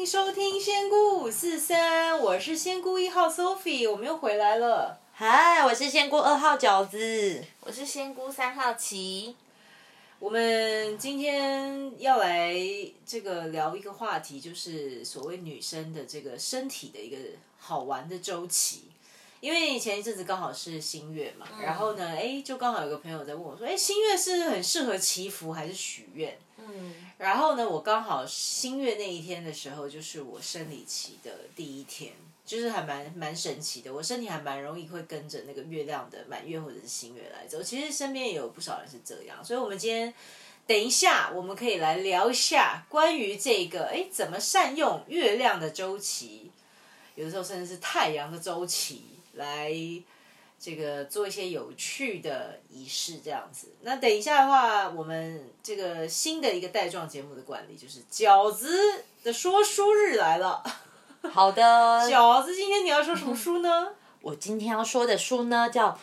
迎收听仙姑五四三，我是仙姑一号 Sophie，我们又回来了。嗨，我是仙姑二号饺子，我是仙姑三号琪。我们今天要来这个聊一个话题，就是所谓女生的这个身体的一个好玩的周期。因为前一阵子刚好是新月嘛，然后呢，哎，就刚好有个朋友在问我说，哎，新月是很适合祈福还是许愿？嗯，然后呢，我刚好新月那一天的时候，就是我生理期的第一天，就是还蛮蛮神奇的，我身体还蛮容易会跟着那个月亮的满月或者是新月来走。其实身边也有不少人是这样，所以我们今天等一下我们可以来聊一下关于这个，哎，怎么善用月亮的周期，有的时候甚至是太阳的周期。来，这个做一些有趣的仪式，这样子。那等一下的话，我们这个新的一个带状节目的惯例就是饺子的说书日来了。好的，饺子，今天你要说什么书呢？我今天要说的书呢，叫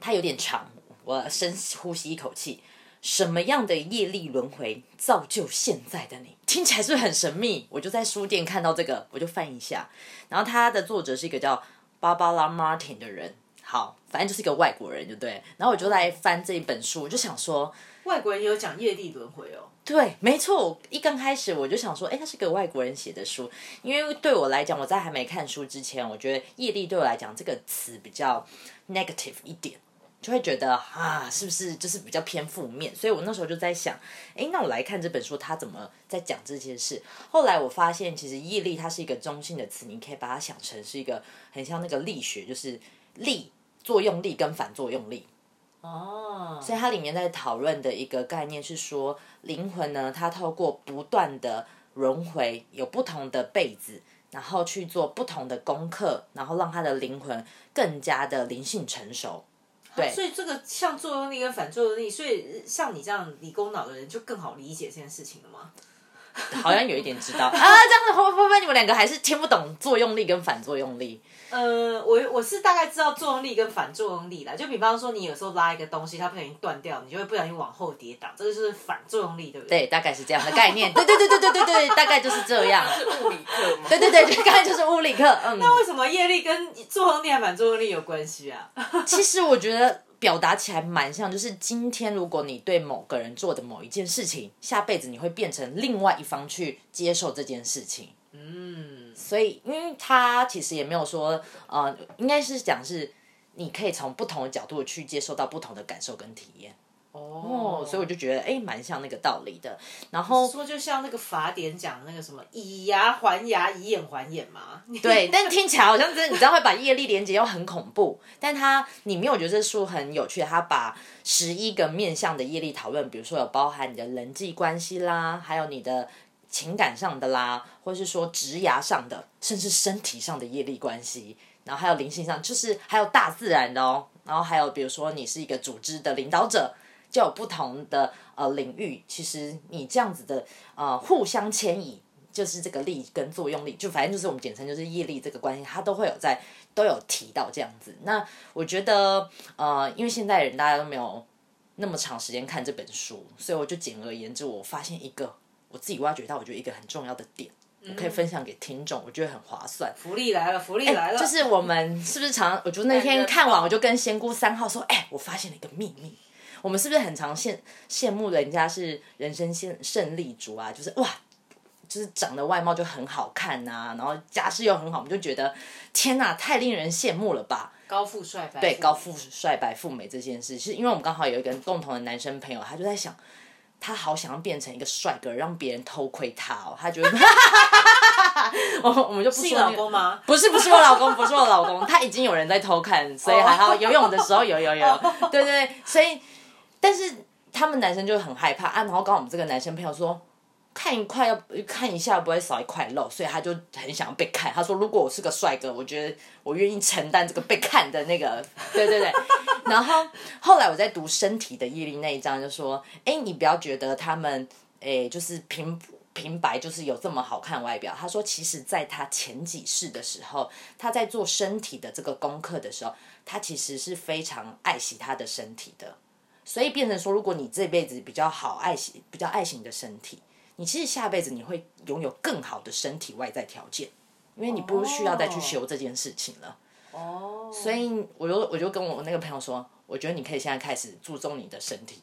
它有点长，我深呼吸一口气。什么样的业力轮回造就现在的你？听起来是不是很神秘？我就在书店看到这个，我就翻一下。然后它的作者是一个叫。芭芭拉·马丁的人，好，反正就是一个外国人，就对。然后我就来翻这一本书，我就想说，外国人也有讲业力轮回哦。对，没错。一刚开始我就想说，哎，他是个外国人写的书，因为对我来讲，我在还没看书之前，我觉得业力对我来讲这个词比较 negative 一点。就会觉得啊，是不是就是比较偏负面？所以我那时候就在想，哎，那我来看这本书，他怎么在讲这件事？后来我发现，其实业力它是一个中性的词，你可以把它想成是一个很像那个力学，就是力作用力跟反作用力。哦，所以它里面在讨论的一个概念是说，灵魂呢，它透过不断的轮回，有不同的被子，然后去做不同的功课，然后让他的灵魂更加的灵性成熟。对，所以这个像作用力跟反作用力，所以像你这样理工脑的人就更好理解这件事情了吗？好像有一点知道 啊，这样子会不会你们两个还是听不懂作用力跟反作用力？呃，我我是大概知道作用力跟反作用力啦。就比方说，你有时候拉一个东西，它不小心断掉，你就会不小心往后跌倒，这个就是反作用力，对不对？对，大概是这样的概念。对对对对对对对，大概就是这样。是物理课吗？对对对，大概就是物理课。嗯。那为什么业力跟作用力还、反作用力有关系啊？其实我觉得。表达起来蛮像，就是今天如果你对某个人做的某一件事情，下辈子你会变成另外一方去接受这件事情。嗯，所以因为他其实也没有说，呃，应该是讲是你可以从不同的角度去接受到不同的感受跟体验。哦，所以我就觉得哎，蛮像那个道理的。然后说就像那个法典讲那个什么以牙还牙，以眼还眼嘛。对，但听起来好像真的，你知道会把业力连接又很恐怖。但他里面我觉得这书很有趣，他把十一个面向的业力讨论，比如说有包含你的人际关系啦，还有你的情感上的啦，或者是说职涯上的，甚至身体上的业力关系，然后还有灵性上，就是还有大自然的哦。然后还有比如说你是一个组织的领导者。就有不同的呃领域，其实你这样子的呃互相牵引，就是这个力跟作用力，就反正就是我们简称就是业力这个关系，它都会有在都有提到这样子。那我觉得呃，因为现在人大家都没有那么长时间看这本书，所以我就简而言之，我发现一个我自己挖掘到，我觉得一个很重要的点，我可以分享给听众，我觉得很划算。福利来了，福利来了，就是我们是不是常？我就那天看完，我就跟仙姑三号说，哎，我发现了一个秘密。我们是不是很常羡羡慕人家是人生胜胜利组啊？就是哇，就是长得外貌就很好看呐，然后家世又很好，我们就觉得天哪，太令人羡慕了吧？高富帅白对高富帅白富美这件事，是因为我们刚好有一个共同的男生朋友，他就在想，他好想要变成一个帅哥，让别人偷窥他哦。他觉得，我 我们就不说你老公吗？不是不是我老公，不是我老公，他已经有人在偷看，所以还好游泳的时候有有有，对对对，所以。但是他们男生就很害怕啊，然后刚我们这个男生朋友说，看一块要看一下不会少一块肉，所以他就很想要被看。他说如果我是个帅哥，我觉得我愿意承担这个被看的那个，对对对。然后后来我在读身体的毅力那一章，就说，哎，你不要觉得他们，哎，就是平平白就是有这么好看外表。他说，其实在他前几世的时候，他在做身体的这个功课的时候，他其实是非常爱惜他的身体的。所以变成说，如果你这辈子比较好爱惜、比较爱惜你的身体，你其实下辈子你会拥有更好的身体外在条件，因为你不需要再去修这件事情了。哦，所以我就我就跟我那个朋友说，我觉得你可以现在开始注重你的身体，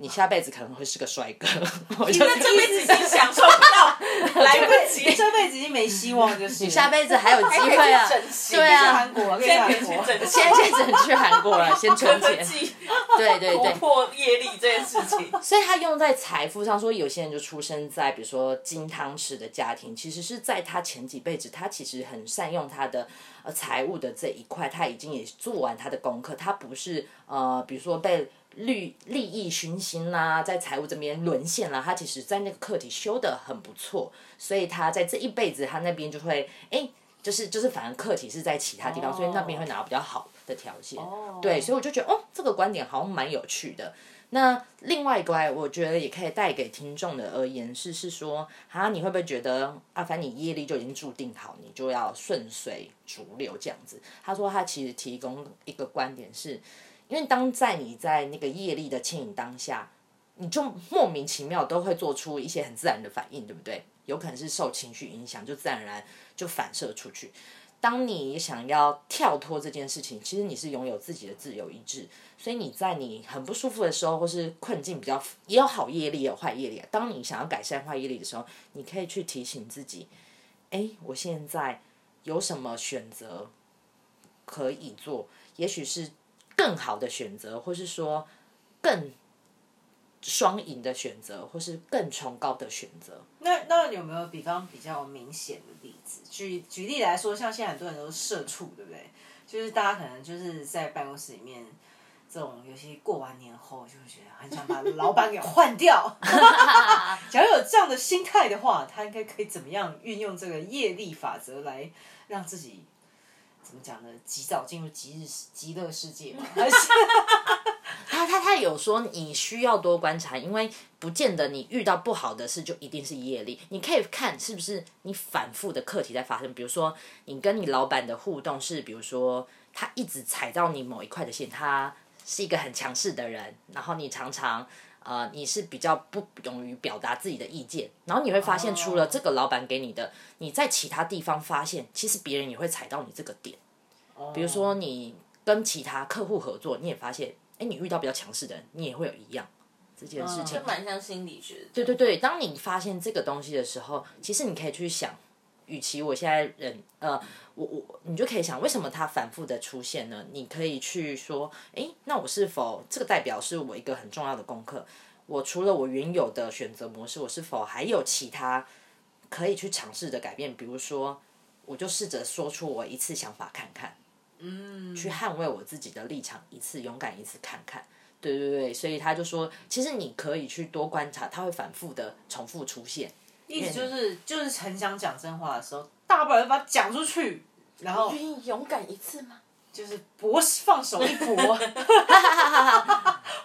你下辈子可能会是个帅哥。我就那这辈子已经享受不到，来不及。这辈子已经没希望，就是你下辈子还有机会啊整！对啊，韩国，可以去韩国。去整，现在只能去韩国了，先存钱。对对对，破业力这件事情。所以他用在财富上，说有些人就出生在比如说金汤匙的家庭，其实是在他前几辈子，他其实很善用他的呃财务的这一块，他已经也做完他的功课，他不是呃比如说被利利益熏心啦，在财务这边沦陷啦，他其实在那个课题修的很不错，所以他在这一辈子他那边就会哎。就是就是，反正课题是在其他地方，所以那边会拿到比较好的条件。对，所以我就觉得，哦，这个观点好像蛮有趣的。那另外一个，我觉得也可以带给听众的而言是，是说，啊，你会不会觉得，啊，反正你业力就已经注定好，你就要顺随逐流这样子？他说，他其实提供一个观点是，因为当在你在那个业力的牵引当下，你就莫名其妙都会做出一些很自然的反应，对不对？有可能是受情绪影响，就自然而然就反射出去。当你想要跳脱这件事情，其实你是拥有自己的自由意志，所以你在你很不舒服的时候，或是困境比较也有好业力，也有坏业力。当你想要改善坏业力的时候，你可以去提醒自己：，哎，我现在有什么选择可以做？也许是更好的选择，或是说更双赢的选择，或是更崇高的选择。那那有没有比方比较明显的例子？举举例来说，像现在很多人都是社畜，对不对？就是大家可能就是在办公室里面，这种尤其过完年后，就会觉得很想把 老板给换掉。假如有这样的心态的话，他应该可以怎么样运用这个业力法则来让自己怎么讲呢？及早进入极日极乐世界吗？还是他他他有说你需要多观察，因为不见得你遇到不好的事就一定是业力。你可以看是不是你反复的课题在发生，比如说你跟你老板的互动是，比如说他一直踩到你某一块的线，他是一个很强势的人，然后你常常呃你是比较不勇于表达自己的意见，然后你会发现除了这个老板给你的，你在其他地方发现其实别人也会踩到你这个点，比如说你跟其他客户合作，你也发现。哎，你遇到比较强势的人，你也会有一样这件事情。就蛮像心理学。对对对，当你发现这个东西的时候，其实你可以去想，与其我现在人呃，我我你就可以想，为什么它反复的出现呢？你可以去说，诶，那我是否这个代表是我一个很重要的功课？我除了我原有的选择模式，我是否还有其他可以去尝试的改变？比如说，我就试着说出我一次想法看看。嗯，去捍卫我自己的立场，一次勇敢一次看看，对对对，所以他就说，其实你可以去多观察，它会反复的重复出现。意思就是就是很想讲真话的时候，大不了就把它讲出去，然后愿意勇敢一次吗？就是搏 放手一搏，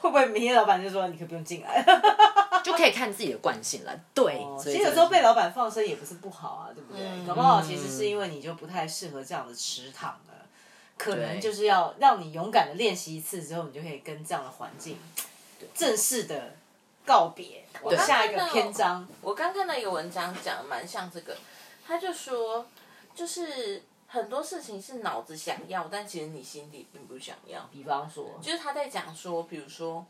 会不会明天老板就说你可以不用进来？就可以看自己的惯性了。对，所以其实有时候被老板放生也不是不好啊，对不对？搞不好其实是因为你就不太适合这样的池塘了。可能就是要让你勇敢的练习一次之后，你就可以跟这样的环境正式的告别，的下一个篇章。我刚看到一个文章讲蛮像这个，他就说，就是很多事情是脑子想要，但其实你心里并不想要。比方说，就是他在讲说，比如说，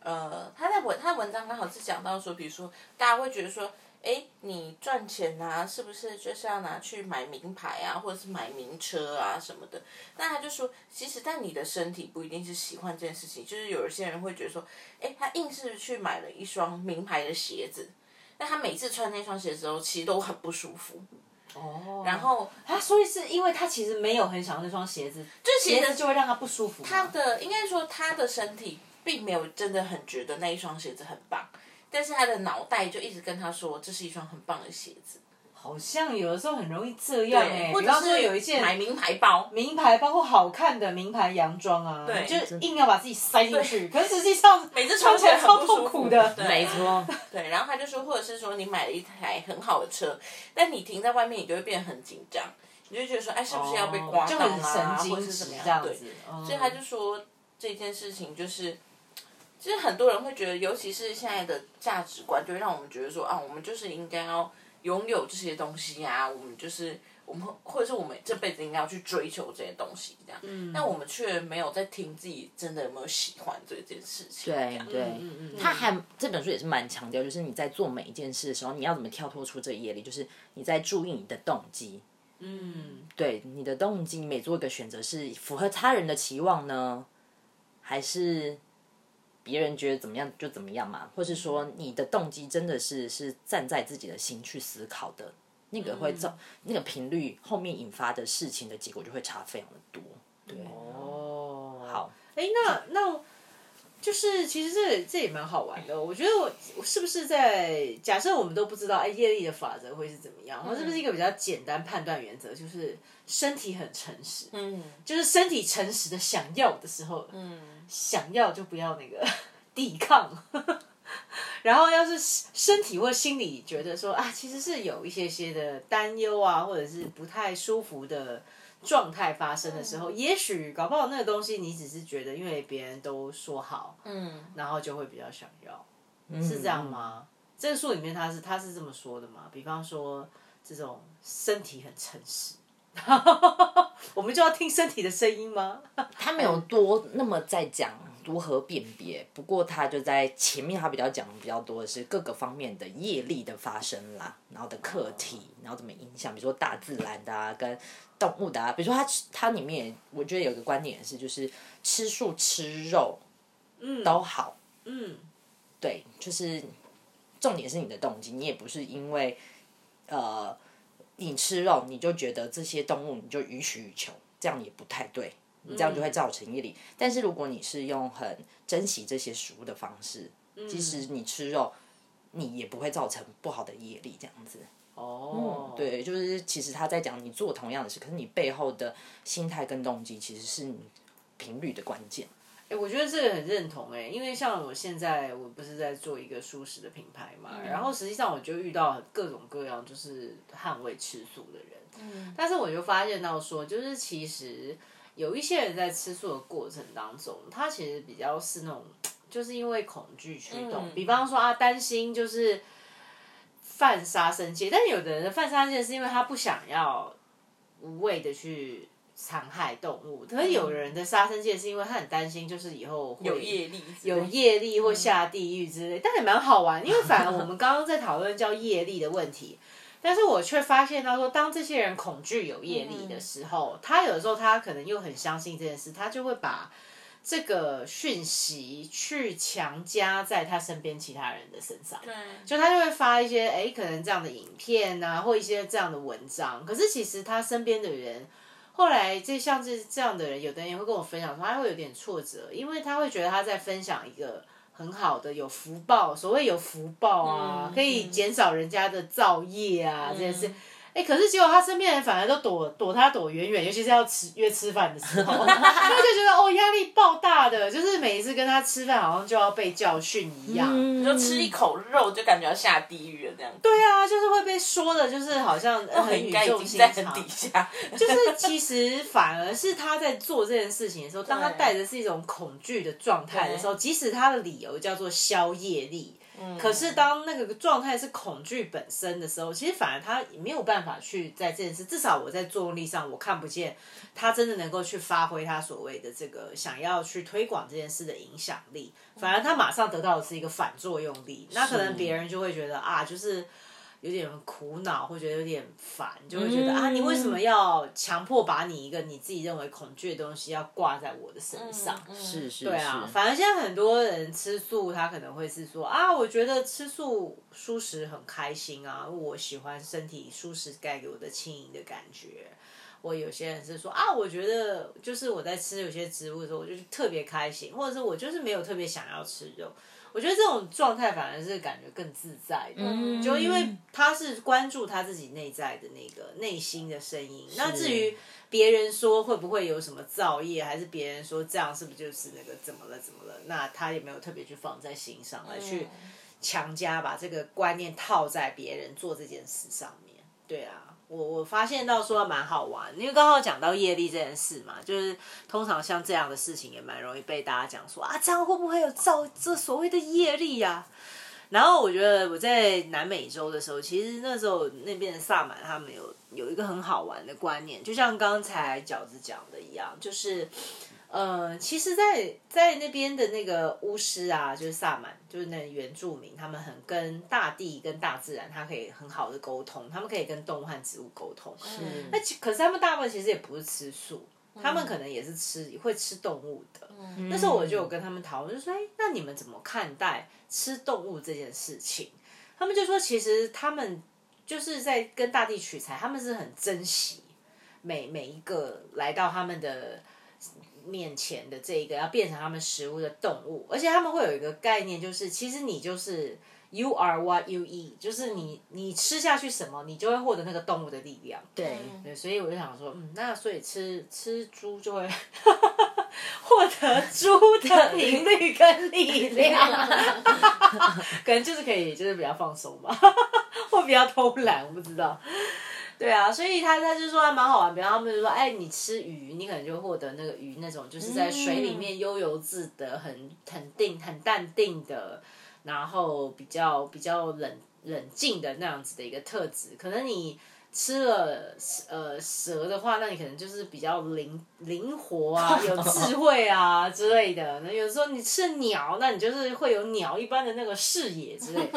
呃，他在文他文章刚好是讲到说，比如说大家会觉得说。哎，你赚钱啊，是不是就是要拿去买名牌啊，或者是买名车啊什么的？那他就说，其实但你的身体不一定是喜欢这件事情，就是有一些人会觉得说，哎，他硬是去买了一双名牌的鞋子，但他每次穿那双鞋子时候，其实都很不舒服。哦。然后他所以是因为他其实没有很想要那双鞋子，就鞋子就会让他不舒服。他的应该说他的身体并没有真的很觉得那一双鞋子很棒。但是他的脑袋就一直跟他说，这是一双很棒的鞋子。好像有的时候很容易这样哎，比方说有一件买名牌包，名牌包括好看的名牌洋装啊，对，就硬要把自己塞进去，可是实际上每次穿起来超痛苦的，没错。对，然后他就说，或者是说你买了一台很好的车，但你停在外面，你就会变得很紧张，你就觉得说，哎，是不是要被刮到啊，或者是怎么样？对，所以他就说这件事情就是。其实很多人会觉得，尤其是现在的价值观，就会让我们觉得说啊，我们就是应该要拥有这些东西啊，我们就是我们或者是我们这辈子应该要去追求这些东西，这样。嗯。但我们却没有在听自己真的有没有喜欢这件事情。对对，嗯。嗯。他还这本书也是蛮强调，就是你在做每一件事的时候，你要怎么跳脱出这个业力，就是你在注意你的动机。嗯，对，你的动机，每做一个选择是符合他人的期望呢，还是别人觉得怎么样就怎么样嘛？或是说你的动机真的是是站在自己的心去思考的，那个会造、那个频率后面引发的事情的结果就会差非常的多。对，哦，好，哎，那那就是其实这这也蛮好玩的。我觉得我我是不是在假设我们都不知道哎业力的法则会是怎么样，我是不是一个比较简单判断原则，就是身体很诚实，嗯就是身体诚实的想要的时候，嗯，想要就不要那个 抵抗。然后，要是身体或心理觉得说啊，其实是有一些些的担忧啊，或者是不太舒服的状态发生的时候，也许搞不好那个东西你只是觉得因为别人都说好，嗯，然后就会比较想要，是这样吗？这个书里面他是他是这么说的嘛？比方说这种身体很诚实，我们就要听身体的声音吗？他没有多那么在讲如何辨别，不过他就在前面他比较讲比较多的是各个方面的业力的发生啦，然后的课题，然后怎么影响，比如说大自然的啊，跟动物的啊，比如说他他里面我觉得有一个观点是，就是吃素吃肉，嗯，都好，嗯。对，就是重点是你的动机，你也不是因为呃你吃肉你就觉得这些动物你就予取予求，这样也不太对，你这样就会造成业力。但是如果你是用很珍惜这些食物的方式，即使你吃肉，你也不会造成不好的业力，这样子。哦，对，就是其实他在讲你做同样的事，可是你背后的心态跟动机其实是你频率的关键。哎、我觉得这个很认同哎、因为像我现在我不是在做一个素食的品牌嘛，然后实际上我就遇到各种各样就是捍卫吃素的人，嗯。但是我就发现到说，就是其实有一些人在吃素的过程当中，他其实比较是那种就是因为恐惧驱动，嗯。比方说啊担心就是犯杀生戒，但有的人犯杀生戒是因为他不想要无谓的去残害动物，可是有人的杀生戒是因为他很担心，就是以后会有业力，有业力或下地狱之类，但也蛮好玩，因为反而我们 刚刚在讨论叫业力的问题，但是我却发现到说，当这些人恐惧有业力的时候，他有的时候他可能又很相信这件事，他就会把这个讯息去强加在他身边其他人的身上。对，就他就会发一些哎，可能这样的影片啊，或一些这样的文章。可是其实他身边的人，后来这像这这样的人，有的人也会跟我分享说，他会有点挫折，因为他会觉得他在分享一个很好的有福报，所谓有福报啊，嗯可以减少人家的造业啊、这件事。哎、可是结果他身边人反而都躲躲他躲远远，尤其是要吃约吃饭的时候，他就觉得哦压力爆大的，就是每一次跟他吃饭好像就要被教训一样。你就吃一口肉就感觉要下地狱了这样，对啊，就是会被说的，就是好像呃很语重心长。底下，就是其实反而是他在做这件事情的时候，当他带着是一种恐惧的状态的时候，即使他的理由叫做消业力，可是当那个状态是恐惧本身的时候，其实反而他没有办法办法去在这件事，至少我在作用力上我看不见他真的能够去发挥他所谓的这个想要去推广这件事的影响力，反而他马上得到的是一个反作用力，那可能别人就会觉得啊，就是。有点苦恼，或觉得有点烦，就会觉得、啊，你为什么要强迫把你一个你自己认为恐惧的东西要挂在我的身上？嗯是是对啊，是，反正现在很多人吃素，他可能会是说啊，我觉得吃素舒适很开心啊，我喜欢身体舒适带给我的轻盈的感觉。我有些人是说啊，我觉得就是我在吃有些植物的时候，我就是特别开心，或者是我就是没有特别想要吃肉。我觉得这种状态反而是感觉更自在的，嗯就因为他是关注他自己内在的那个内心的声音。那至于别人说会不会有什么造业，还是别人说这样是不是就是那个怎么了怎么了，那他也没有特别去放在心上来去强加把这个观念套在别人做这件事上面。对啊，我我发现到说蛮好玩，因为刚好讲到业力这件事嘛，就是通常像这样的事情也蛮容易被大家讲说啊，这样会不会有造这所谓的业力呀、然后我觉得我在南美洲的时候，其实那时候那边的萨满他们有有一个很好玩的观念，就像刚才饺子讲的一样，就是。呃，其实在，在那边的那个巫师啊，就是萨满，就是那原住民，他们很跟大地、跟大自然，他可以很好的沟通，他们可以跟动物和植物沟通。是那其可是他们大部分其实也不是吃素，他们可能也是吃会吃动物的。嗯那时候我就有跟他们讨论，就说：“哎，那你们怎么看待吃动物这件事情？”他们就说：“其实他们就是在跟大地取材，他们是很珍惜每每一个来到他们的面前的这一个要变成他们食物的动物，而且他们会有一个概念，就是其实你就是 you are what you eat，就是你你吃下去什么，你就会获得那个动物的力量。对，对，所以我就想说，嗯，那所以吃吃猪就会 获得猪的频率跟力量，可能就是可以，就是比较放松吧，或比较偷懒，我不知道。对啊，所以他他就说还蛮好玩，比方他们就说，哎，你吃鱼，你可能就获得那个鱼那种就是在水里面悠游自得、很很定、很淡定的，然后比较比较冷冷静的那样子的一个特质。可能你吃了呃蛇的话，那你可能就是比较灵灵活啊，有智慧啊之类的。那有时候你吃鸟，那你就是会有鸟一般的那个视野之类，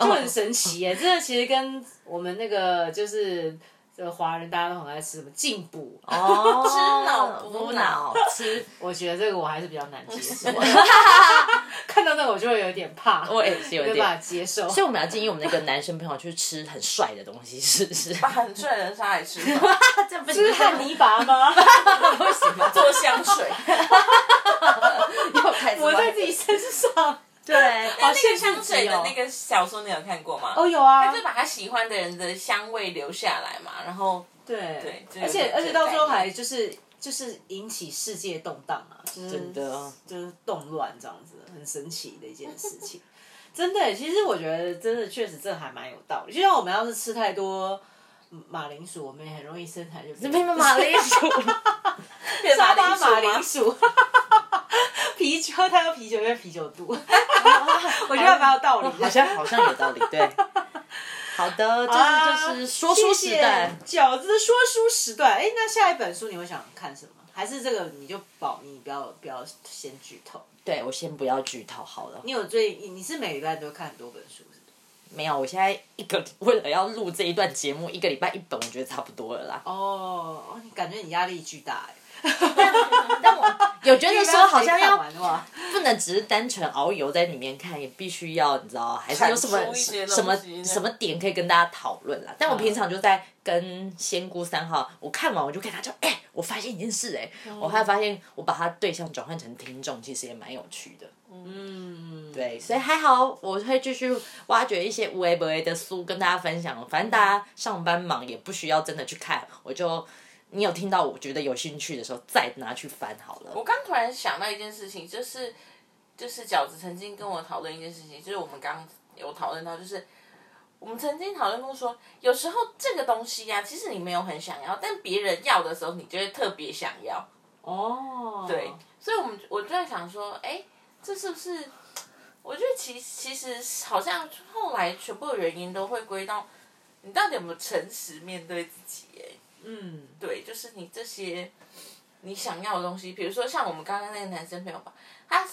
就很神奇耶。这个其实跟我们那个就是。这个华人大家都很爱吃什么进补，哦，吃脑补脑 吃，我觉得这个我还是比较难接受。看到那个我就会有点怕，我也是有点没办法接受。所以我们要建议我们那个男生朋友去吃很帅的东西，是不是？把很帅的人杀来吃吗，这不是汉尼拔吗？不行吗？做香水。又开始抹在自己身上。对，那限制个香水的那个小说你有看过吗？哦，有啊，他就把他喜欢的人的香味留下来嘛，然后对对这个而且而且到最后还就是就是引起世界动荡啊，就是真的就是动乱这样子，很神奇的一件事情。真的，其实我觉得真的确实这还蛮有道理。就像我们要是吃太多马铃薯，我们也很容易身材就妹妹马铃薯，沙巴马铃薯。啤酒，喝太多啤酒因为啤酒肚，我觉得还蛮有道理的。好像好像有道理，对。好的，这啊是就是说书时代。谢谢饺子的说书时段。哎，那下一本书你会想看什么？还是这个你就保密不要不要先剧透？对，我先不要剧透好了。你有最你是每个礼拜都看很多本书是是？没有，我现在一个为了要录这一段节目，一个礼拜一本，我觉得差不多了啦。哦，哦，你感觉你压力巨大哎。但我有觉得说好像要不能只是单纯遨游在里面看，也必须要你知道，还是有什么什么什么点可以跟大家讨论啦。但我平常就在跟仙姑三号，我看完我就跟他讲，哎、我发现一件事、哎、我还发现我把他对象转换成听众，其实也蛮有趣的。嗯，对，所以还好，我会继续挖掘一些无为不为的书跟大家分享。反正大家上班忙，也不需要真的去看，我就你有听到我觉得有兴趣的时候，再拿去翻好了。我刚突然想到一件事情，就是就是饺子曾经跟我讨论一件事情，就是我们刚刚有讨论到，就是我们曾经讨论过说，有时候这个东西呀、其实你没有很想要，但别人要的时候，你就会特别想要。哦，对，所以我们我就在想说，哎，这是不是？我觉得其其实好像后来全部的原因都会归到你到底有没有诚实面对自己？哎，嗯，对，就是你这些你想要的东西，比如说像我们刚刚那个男生朋友吧，他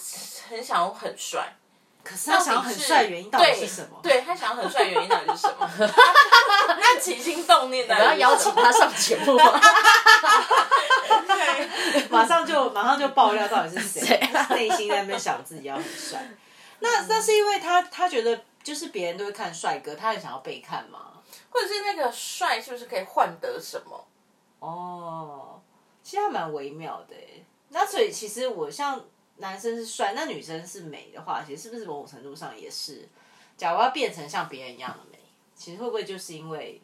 很想要很帅，可是他想要很帅，原因到底是什么？对他想要很帅，原因到底是什么？他他起心动念的，我要邀请他上节目吗？马上就马上就爆料到底是谁谁，内心在那边想自己要很帅。那那是因为他他觉得就是别人都会看帅哥，他很想要被看吗？或者是那个帅是不是可以换得什么？哦，其实还蛮微妙的耶。那所以其实我像男生是帅，那女生是美的话，其实是不是某种程度上也是，假如要变成像别人一样的美，其实会不会就是因为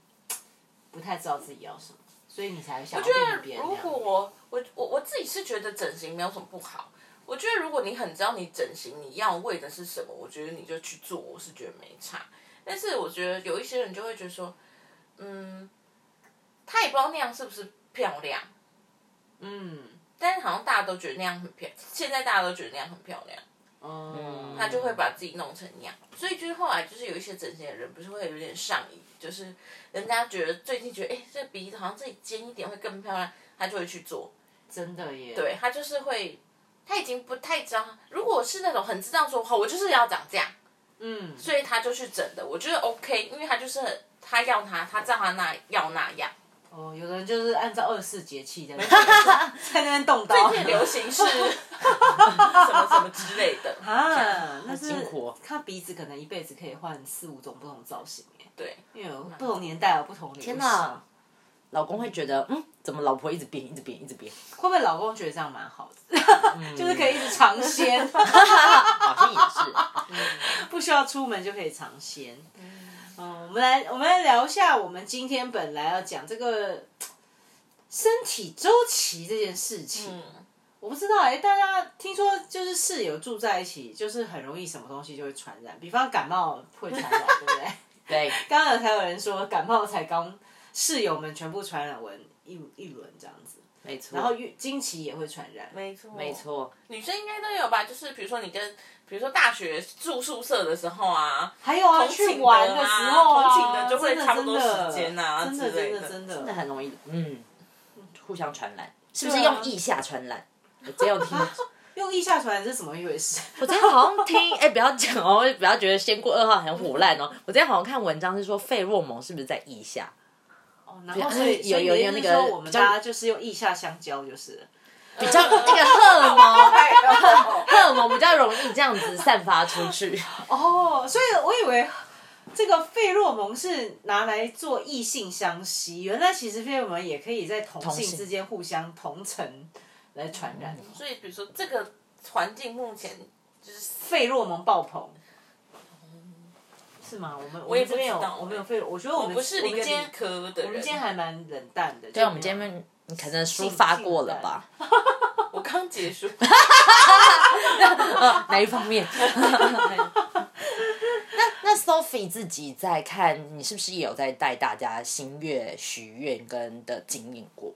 不太知道自己要什么，所以你才想要变成别人那如样？果我我我我自己是觉得整形没有什么不好。我觉得如果你很知道你整形你要为的是什么，我觉得你就去做，我是觉得没差。但是我觉得有一些人就会觉得说，嗯，他也不知道那样是不是漂亮，嗯，但是好像大家都觉得那样很漂，现在大家都觉得那样很漂亮，哦，他就会把自己弄成那样。所以就是后来就是有一些整形的人不是会有点上瘾，就是人家觉得最近觉得哎、这鼻子好像自己尖一点会更漂亮，他就会去做。真的耶，对他就是会，他已经不太知道，如果是那种很知道说好，我就是要长这样，嗯，所以他就去整的，我觉得 OK，因为他就是他要他，他照他那要那样。哦，有的人就是按照二十四节气在那边在那边动刀，最近流行是什么什么之类的，啊，那是辛苦哦他鼻子可能一辈子可以换四五种不同造型耶，对，因为有不同年代有不同的。天哪！老公会觉得，嗯，怎么老婆一直变，一直变，一直变，会不会老公觉得这样蛮好的，就是可以一直尝鲜，好像也是。不需要出门就可以尝鲜。嗯，我们来我们来聊一下，我们今天本来要讲这个身体周期这件事情。嗯，我不知道哎、大家听说就是室友住在一起，就是很容易什么东西就会传染，比方感冒会传染，对不对？对，刚刚有才有人说感冒才刚室友们全部传染完一一轮这样子，没错。然后月经期也会传染，没错，没，错，女生应该都有吧？就是比如说你跟，比如说大学住宿舍的时候啊，还有啊同寝去玩的啊时候啊，同寝的就会真的差不多真的时间啊真的之类的真的真的真的很容易，嗯，互相传染，是不是用腋下传染？我这样听，用腋下传染是什么一回事？我今天好像听，哎、不要讲哦，不要觉得先过二号很火烂哦。我今天好像看文章是说，费洛蒙是不是在腋下？哦，然后所以有有有那个我们大家就是用腋下相交，就是了比较那个荷尔蒙，荷尔蒙比较容易这样子散发出去。哦，所以我以为这个费洛蒙是拿来做异性相吸，原来其实费洛蒙也可以在同性性之间互相同层来传染。所以比如说这个环境目前就是费洛蒙爆棚。是吗？我们我也们这边有不知道我们有费，我觉得我们不是我们理今科的人，我们今天还蛮冷淡的。对，我们今天你可能抒发过了吧？我刚结束，哪一方面？那那 Sophie 自己在看，你是不是也有在带大家心愿、许愿跟的经验过？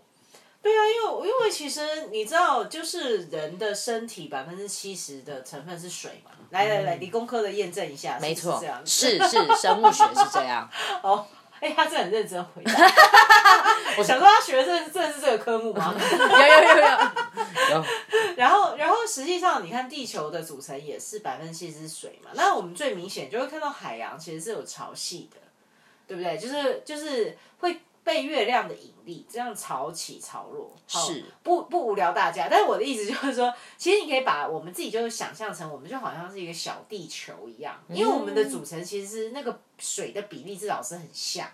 对啊，因为因为其实你知道，就是人的身体百分之七十的成分是水嘛。来来来，理工科的验证一下，没错这样，是是，生物学是这样。哦，哎，他真的很认真回答。我想说他学的真的真的是这个科目吗？有有有有有，然后，然后实际上，你看地球的组成也是百分之七十是水嘛。那我们最明显就会看到海洋其实是有潮汐的，对不对？就是就是会被月亮的引力这样潮起潮落。是不不无聊大家，但是我的意思就是说，其实你可以把我们自己就是想象成我们就好像是一个小地球一样，因为我们的组成其实是那个水的比例至少是很像。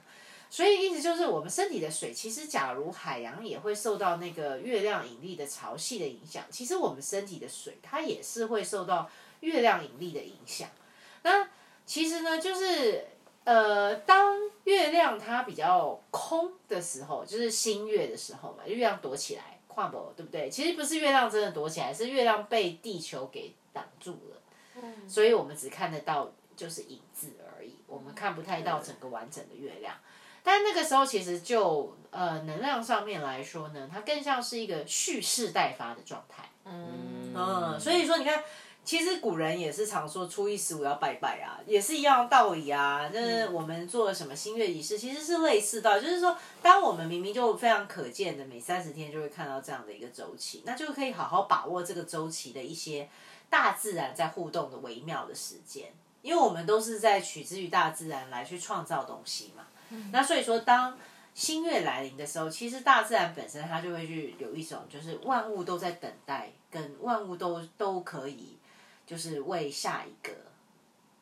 所以意思就是，我们身体的水，其实假如海洋也会受到那个月亮引力的潮汐的影响，其实我们身体的水它也是会受到月亮引力的影响。那其实呢，就是呃，当月亮它比较空的时候，就是新月的时候嘛，月亮躲起来，跨博对不对？其实不是月亮真的躲起来，是月亮被地球给挡住了，所以我们只看得到就是影子而已，我们看不太到整个完整的月亮。但那个时候其实就呃能量上面来说呢，它更像是一个蓄势待发的状态。嗯，嗯，所以说你看，其实古人也是常说初一十五要拜拜啊，也是一样的道理啊。那我们做了什么新月仪式，其实是类似的，就是说，当我们明明就非常可见的，每三十天就会看到这样的一个周期，那就可以好好把握这个周期的一些大自然在互动的微妙的时间，因为我们都是在取之于大自然来去创造东西嘛。那所以说，当新月来临的时候，其实大自然本身它就会去有一种，就是万物都在等待，跟万物都都可以，就是为下一个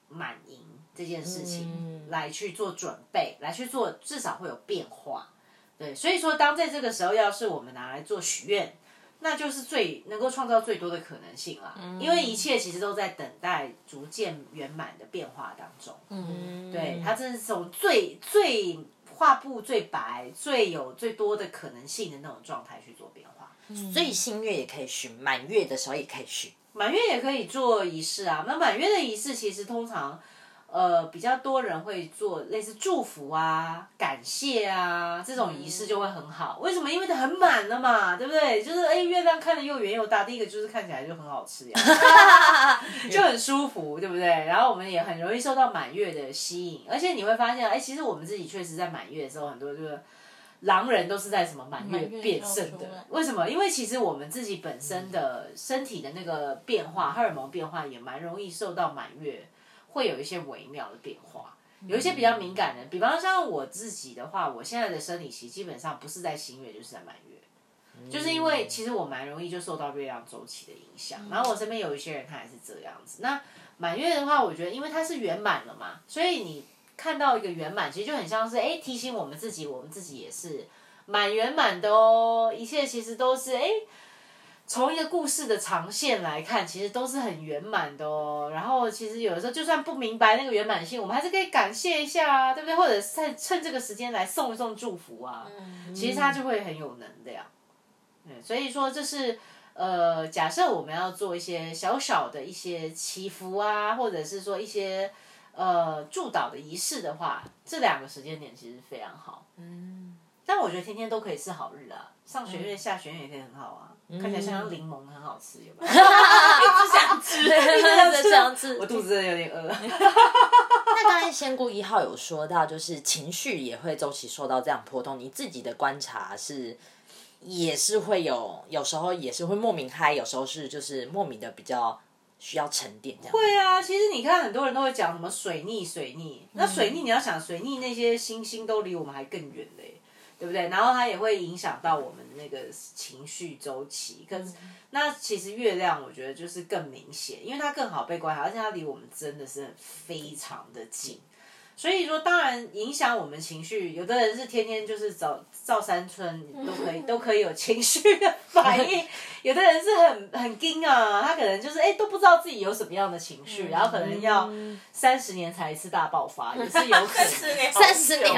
满盈这件事情来去做准备，来去做至少会有变化。对，所以说当在这个时候，要是我们拿来做许愿，那就是最能够创造最多的可能性啦。因为一切其实都在等待逐渐圆满的变化当中。嗯，对，它真的是从最最画布最白、最有最多的可能性的那种状态去做变化。所以新月也可以许，满月的时候也可以许。满月也可以做仪式啊。那满月的仪式其实通常，呃，比较多人会做类似祝福啊、感谢啊这种仪式就会很好。为什么？因为它很满了嘛，对不对？就是哎，月亮看着又圆又大，第一个就是看起来就很好吃呀，就很舒服，对不对？然后我们也很容易受到满月的吸引，而且你会发现，哎，其实我们自己确实在满月的时候，很多就是狼人都是在什么满月变盛的。为什么？因为其实我们自己本身的身体的那个变化，荷尔蒙变化也蛮容易受到满月。会有一些微妙的变化，有一些比较敏感的，比方像我自己的话，我现在的生理期基本上不是在新月就是在满月，就是因为其实我蛮容易就受到月亮周期的影响，然后我身边有一些人他也是这样子。那满月的话，我觉得因为它是圆满了嘛，所以你看到一个圆满，其实就很像是哎提醒我们自己，我们自己也是蛮圆满的哦，一切其实都是哎。从一个故事的长线来看，其实都是很圆满的哦。然后其实有的时候就算不明白那个圆满性，我们还是可以感谢一下啊，对不对？或者趁趁这个时间来送一送祝福啊，其实它就会很有能量。嗯，所以说这是呃，假设我们要做一些小小的一些祈福啊，或者是说一些呃祝祷的仪式的话，这两个时间点其实非常好。嗯，但我觉得天天都可以是好日啊，上弦月下弦月也可以很好啊。看起来像柠檬，很好吃，有没有？一直想吃，一直想吃，我肚子真的有点饿。那刚才仙姑一号有说到，就是情绪也会周期受到这样波动。你自己的观察是，也是会有，有时候也是会莫名嗨，有时候是就是莫名的比较需要沉淀这样。会啊，其实你看很多人都会讲什么水逆，水逆。那水逆你要想，水逆那些星星都离我们还更远嘞。对不对？然后它也会影响到我们那个情绪周期。可是，那其实月亮我觉得就是更明显，因为它更好被观察，而且它离我们真的是非常的近。所以说，当然影响我们情绪。有的人是天天就是早照三春都可以 都可以有情绪的反应，有的人是很很惊啊，他可能就是哎都不知道自己有什么样的情绪，然后可能要三十年才一次大爆发，也是有可能。三十年，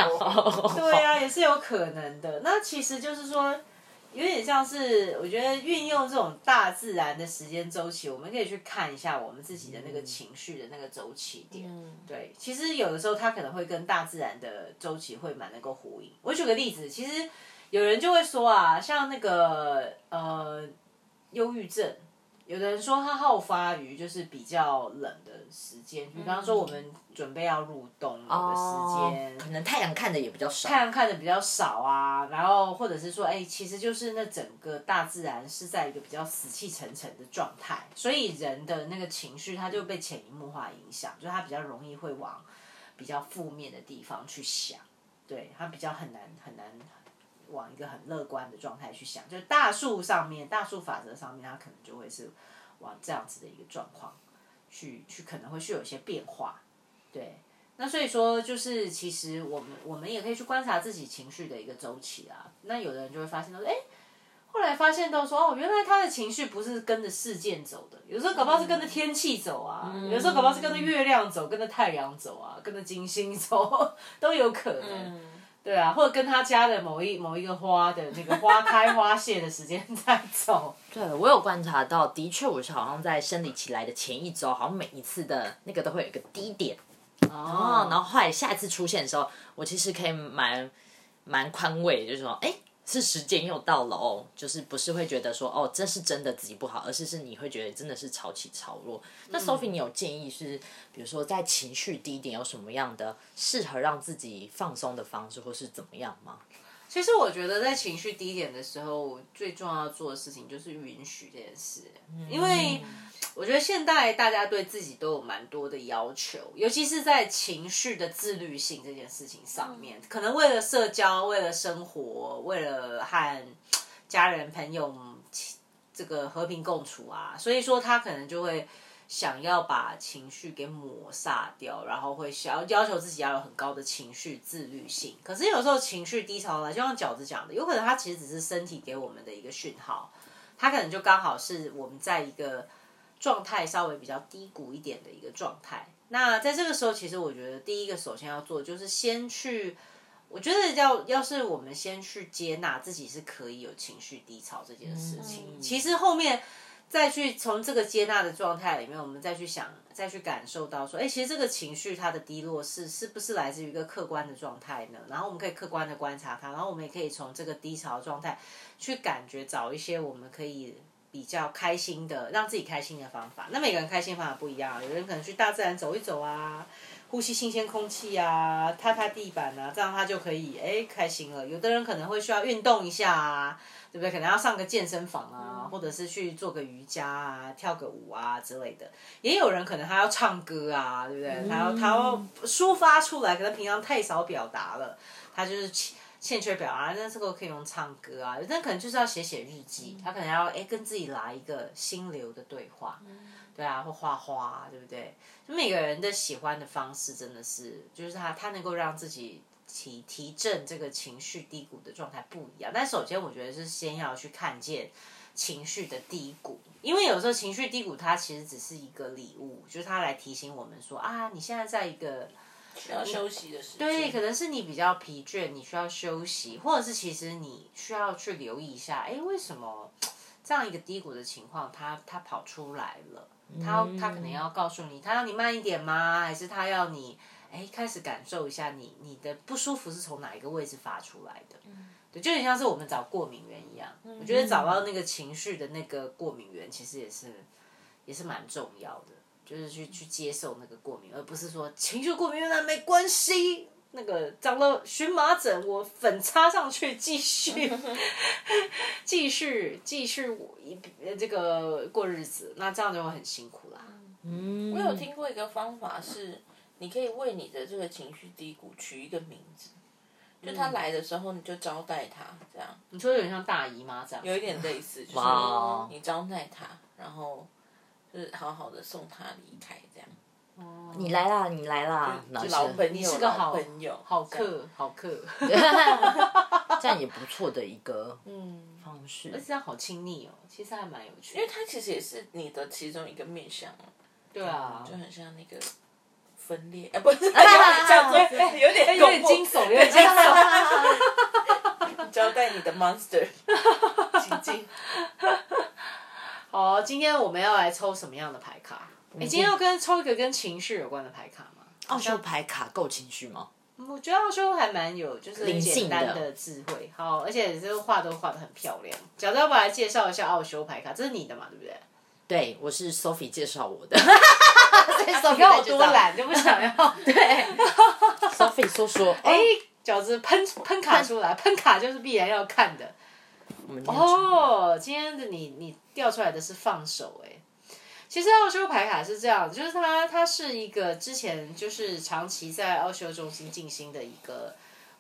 对啊，也是有可能的。那其实就是说。有点像是，我觉得运用这种大自然的时间周期，我们可以去看一下我们自己的那个情绪的那个周期点。对，其实有的时候它可能会跟大自然的周期会蛮能够呼应。我举个例子，其实有人就会说啊，像那个呃，忧郁症。有的人说它好发于就是比较冷的时间，比方说我们准备要入冬的时间，可能太阳看的也比较少，太阳看的比较少啊，然后或者是说，哎，其实就是那整个大自然是在一个比较死气沉沉的状态，所以人的那个情绪它就被潜移默化影响，就它比较容易会往比较负面的地方去想，对，它比较很难很难。往一个很乐观的状态去想，就是大树上面，大树法则上面，它可能就会是往这样子的一个状况去去，可能会是有一些变化。对，那所以说，就是其实我们我们也可以去观察自己情绪的一个周期啊。那有的人就会发现到，哎，后来发现到说，哦，原来他的情绪不是跟着事件走的，有时候搞不好是跟着天气走啊，有时候搞不好是跟着月亮走，跟着太阳走啊，跟着金星走 都有可能。对啊，或者跟他家的某一某一个花的那个花开花谢的时间在走。对，我有观察到，的确，我是好像在生理期来的前一周，好像每一次的那个都会有一个低点。哦。然后后来下一次出现的时候，我其实可以蛮蛮宽慰，就是说，哎。是时间又到了哦，就是不是会觉得说哦，这是真的自己不好，而是是你会觉得真的是潮起潮落。那 Sophie，你有建议是，比如说在情绪低点有什么样的适合让自己放松的方式，或是怎么样吗？其实我觉得在情绪低点的时候，我最重要做的事情就是允许这件事，因为。我觉得现代大家对自己都有蛮多的要求，尤其是在情绪的自律性这件事情上面，可能为了社交、为了生活、为了和家人朋友这个和平共处啊，所以说他可能就会想要把情绪给抹杀掉，然后会想要要求自己要有很高的情绪自律性。可是有时候情绪低潮了，就像饺子讲的，有可能它其实只是身体给我们的一个讯号，它可能就刚好是我们在一个。状态稍微比较低谷一点的一个状态，那在这个时候，其实我觉得第一个首先要做就是先去，我觉得要要是我们先去接纳自己是可以有情绪低潮这件事情，其实后面再去从这个接纳的状态里面，我们再去想，再去感受到说，哎，其实这个情绪它的低落是是不是来自于一个客观的状态呢？然后我们可以客观的观察它，然后我们也可以从这个低潮状态去感觉找一些我们可以比较开心的，让自己开心的方法。那每个人开心方法不一样，有人可能去大自然走一走啊。呼吸新鲜空气啊，踏踏地板啊，这样他就可以哎开心了。有的人可能会需要运动一下啊，对不对？可能要上个健身房啊，或者是去做个瑜伽啊，跳个舞啊之类的。也有人可能他要唱歌啊，对不对？他要他要抒发出来，可能平常太少表达了，他就是欠欠缺表达。那这个可以用唱歌啊，那可能就是要写写日记，他可能要哎跟自己来一个心流的对话。对啊，或画画，对不对？每个人的喜欢的方式真的是，就是他他能够让自己提提振这个情绪低谷的状态不一样。但首先，我觉得是先要去看见情绪的低谷，因为有时候情绪低谷它其实只是一个礼物，就是它来提醒我们说啊，你现在在一个需要休息的时间。对，可能是你比较疲倦，你需要休息，或者是其实你需要去留意一下，哎，为什么这样一个低谷的情况，它它跑出来了？他他可能要告诉你，他要你慢一点吗？还是他要你哎开始感受一下你你的不舒服是从哪一个位置发出来的？对，就很像是我们找过敏源一样。我觉得找到那个情绪的那个过敏源，其实也是也是蛮重要的，就是去去接受那个过敏，而不是说情绪过敏原来没关系。那个长了荨麻疹，我粉擦上去，继续，继续，继续，一这个过日子，那这样就会很辛苦啦。嗯，我有听过一个方法是，你可以为你的这个情绪低谷取一个名字，就他来的时候你就招待他，这样。你说有点像大姨妈这样？有一点类似，就是你招待他，然后就是好好的送他离开，这样。你来啦，你来啦，老朋友，你是个好朋友，好客，好客，这样也不错的一个嗯。方式，而且这样好亲密哦，其实还蛮有趣，因为他其实也是你的其中一个面相，对啊，就很像那个分裂，哎，不是，讲对，有点有点惊悚，有点惊悚，交代你的 monster，请进。好，今天我们要来抽什么样的牌卡？你今天要跟抽一个跟情绪有关的牌卡吗？奥修牌卡够情绪吗？我觉得奥修还蛮有，就是简单的智慧。好，而且这个画都画的很漂亮。假设要不来介绍一下奥修牌卡，这是你的嘛？对不对？对，我是 Sophie 介绍我的。你看我多懒，就不想要。对，Sophie 说说，哎，饺子喷喷卡出来，喷卡就是必然要看的。哦，今天的你你掉出来的是放手，哎。其实奥修牌卡是这样，就是它它是一个之前就是长期在奥修中心进行的一个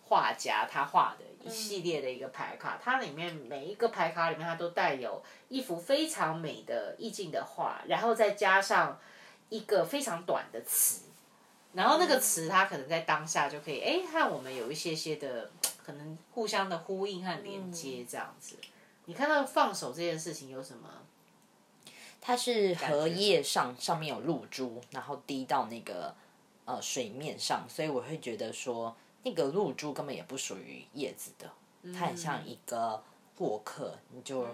画家，他画的一系列的一个牌卡，它里面每一个牌卡里面它都带有一幅非常美的意境的画，然后再加上一个非常短的词，然后那个词它可能在当下就可以哎和我们有一些些的可能互相的呼应和连接这样子。你看到放手这件事情有什么？它是荷叶上上面有露珠，然后滴到那个呃水面上，所以我会觉得说那个露珠根本也不属于叶子的，它很像一个过客，你就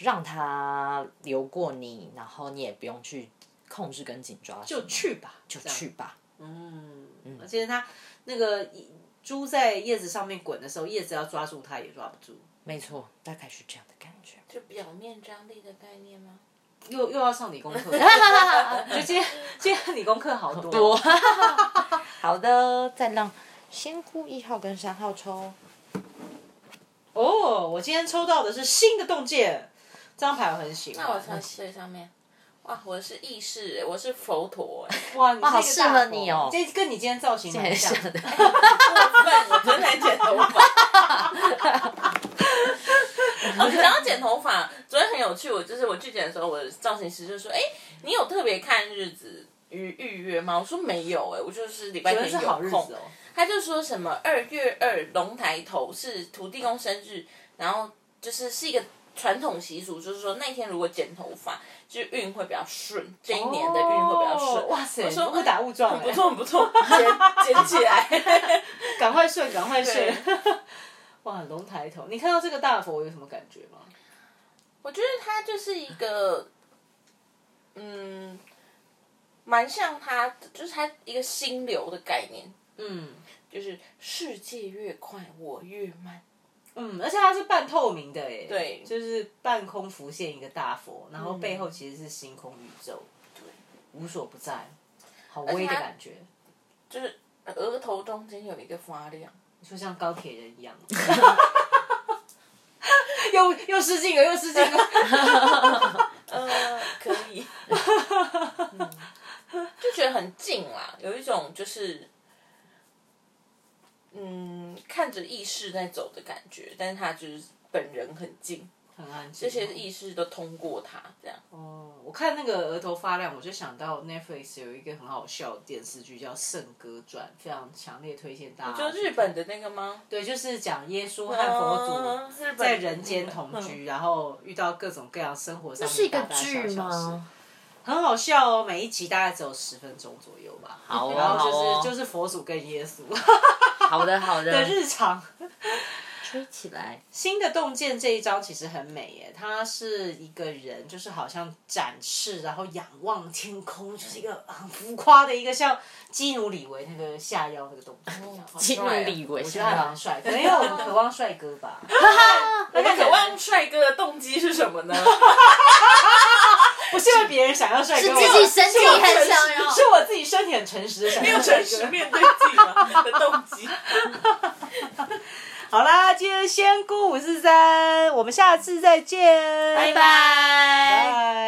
让它流过你，然后你也不用去控制跟紧抓，就去吧，就去吧。嗯，而且它那个珠在叶子上面滚的时候，叶子要抓住它也抓不住。没错，大概是这样的感觉，就表面张力的概念吗？又又要上理工课，就今天今天理工课好多。好的，再让仙姑一号跟三号抽。哦，我今天抽到的是新的洞见，这张牌我很喜欢。那我在最上面，哇，我是意识，我是佛陀，哇，你好适合你哦，这跟你今天造型很像的。过分，我真的剪头发。我想要剪头发，昨天很有趣。我就是我去剪的时候，我的造型师就说：“哎，你有特别看日子预预约吗？”我说：“没有。”哎，我就是礼拜天有空。他就说什么二月二龙抬头是土地公生日，然后就是是一个传统习俗，就是说那天如果剪头发，就运会比较顺，这一年的运会比较顺。哇塞！我说误打误撞，不错不错，剪剪起来，赶快顺，赶快顺。哇，龙抬头！你看到这个大佛有什么感觉吗？我觉得它就是一个，嗯，蛮像它，就是他一个心流的概念，嗯。就是世界越快，我越慢。嗯，而且它是半透明的哎，对。就是半空浮现一个大佛，然后背后其实是星空宇宙，对，无所不在，好微的感觉，就是额头中间有一个发亮。就像高铁人一样。又又失敬了，又失敬了。呃，可以，嗯 就觉得很近啦，有一种就是，嗯，看着意识在走的感觉，但是他就是本人很近，很安静。这些意识都通过他，这样。哦，我看那个额头发亮，我就想到 Netflix 有一个很好笑的电视剧叫《圣歌传》，非常强烈推荐大家。就日本的那个吗？对，就是讲耶稣和佛嗯祖在人间同居，然后遇到各种各样生活上是一个大大小小事吗？很好笑哦，每一集大概只有十分钟左右吧。好哦然后就是、哦就是佛祖跟耶稣 好的好的的，日常。吹起来。新的洞见这一章其实很美耶，它是一个人，就是好像展翅，然后仰望天空，就是一个 很浮夸的一个像基努里维那个下腰那个动作一样。基努里维我觉得他蛮帅，可能因为我们渴望帅哥吧。那个渴望帅哥的动机是什么呢？不是因为别人想要帅哥，是自己身体很想要是我自己身体很诚实的想没有要帅诚实。面对自己的动机？好啦，今天仙姑五四三，我们下次再见，拜拜。拜。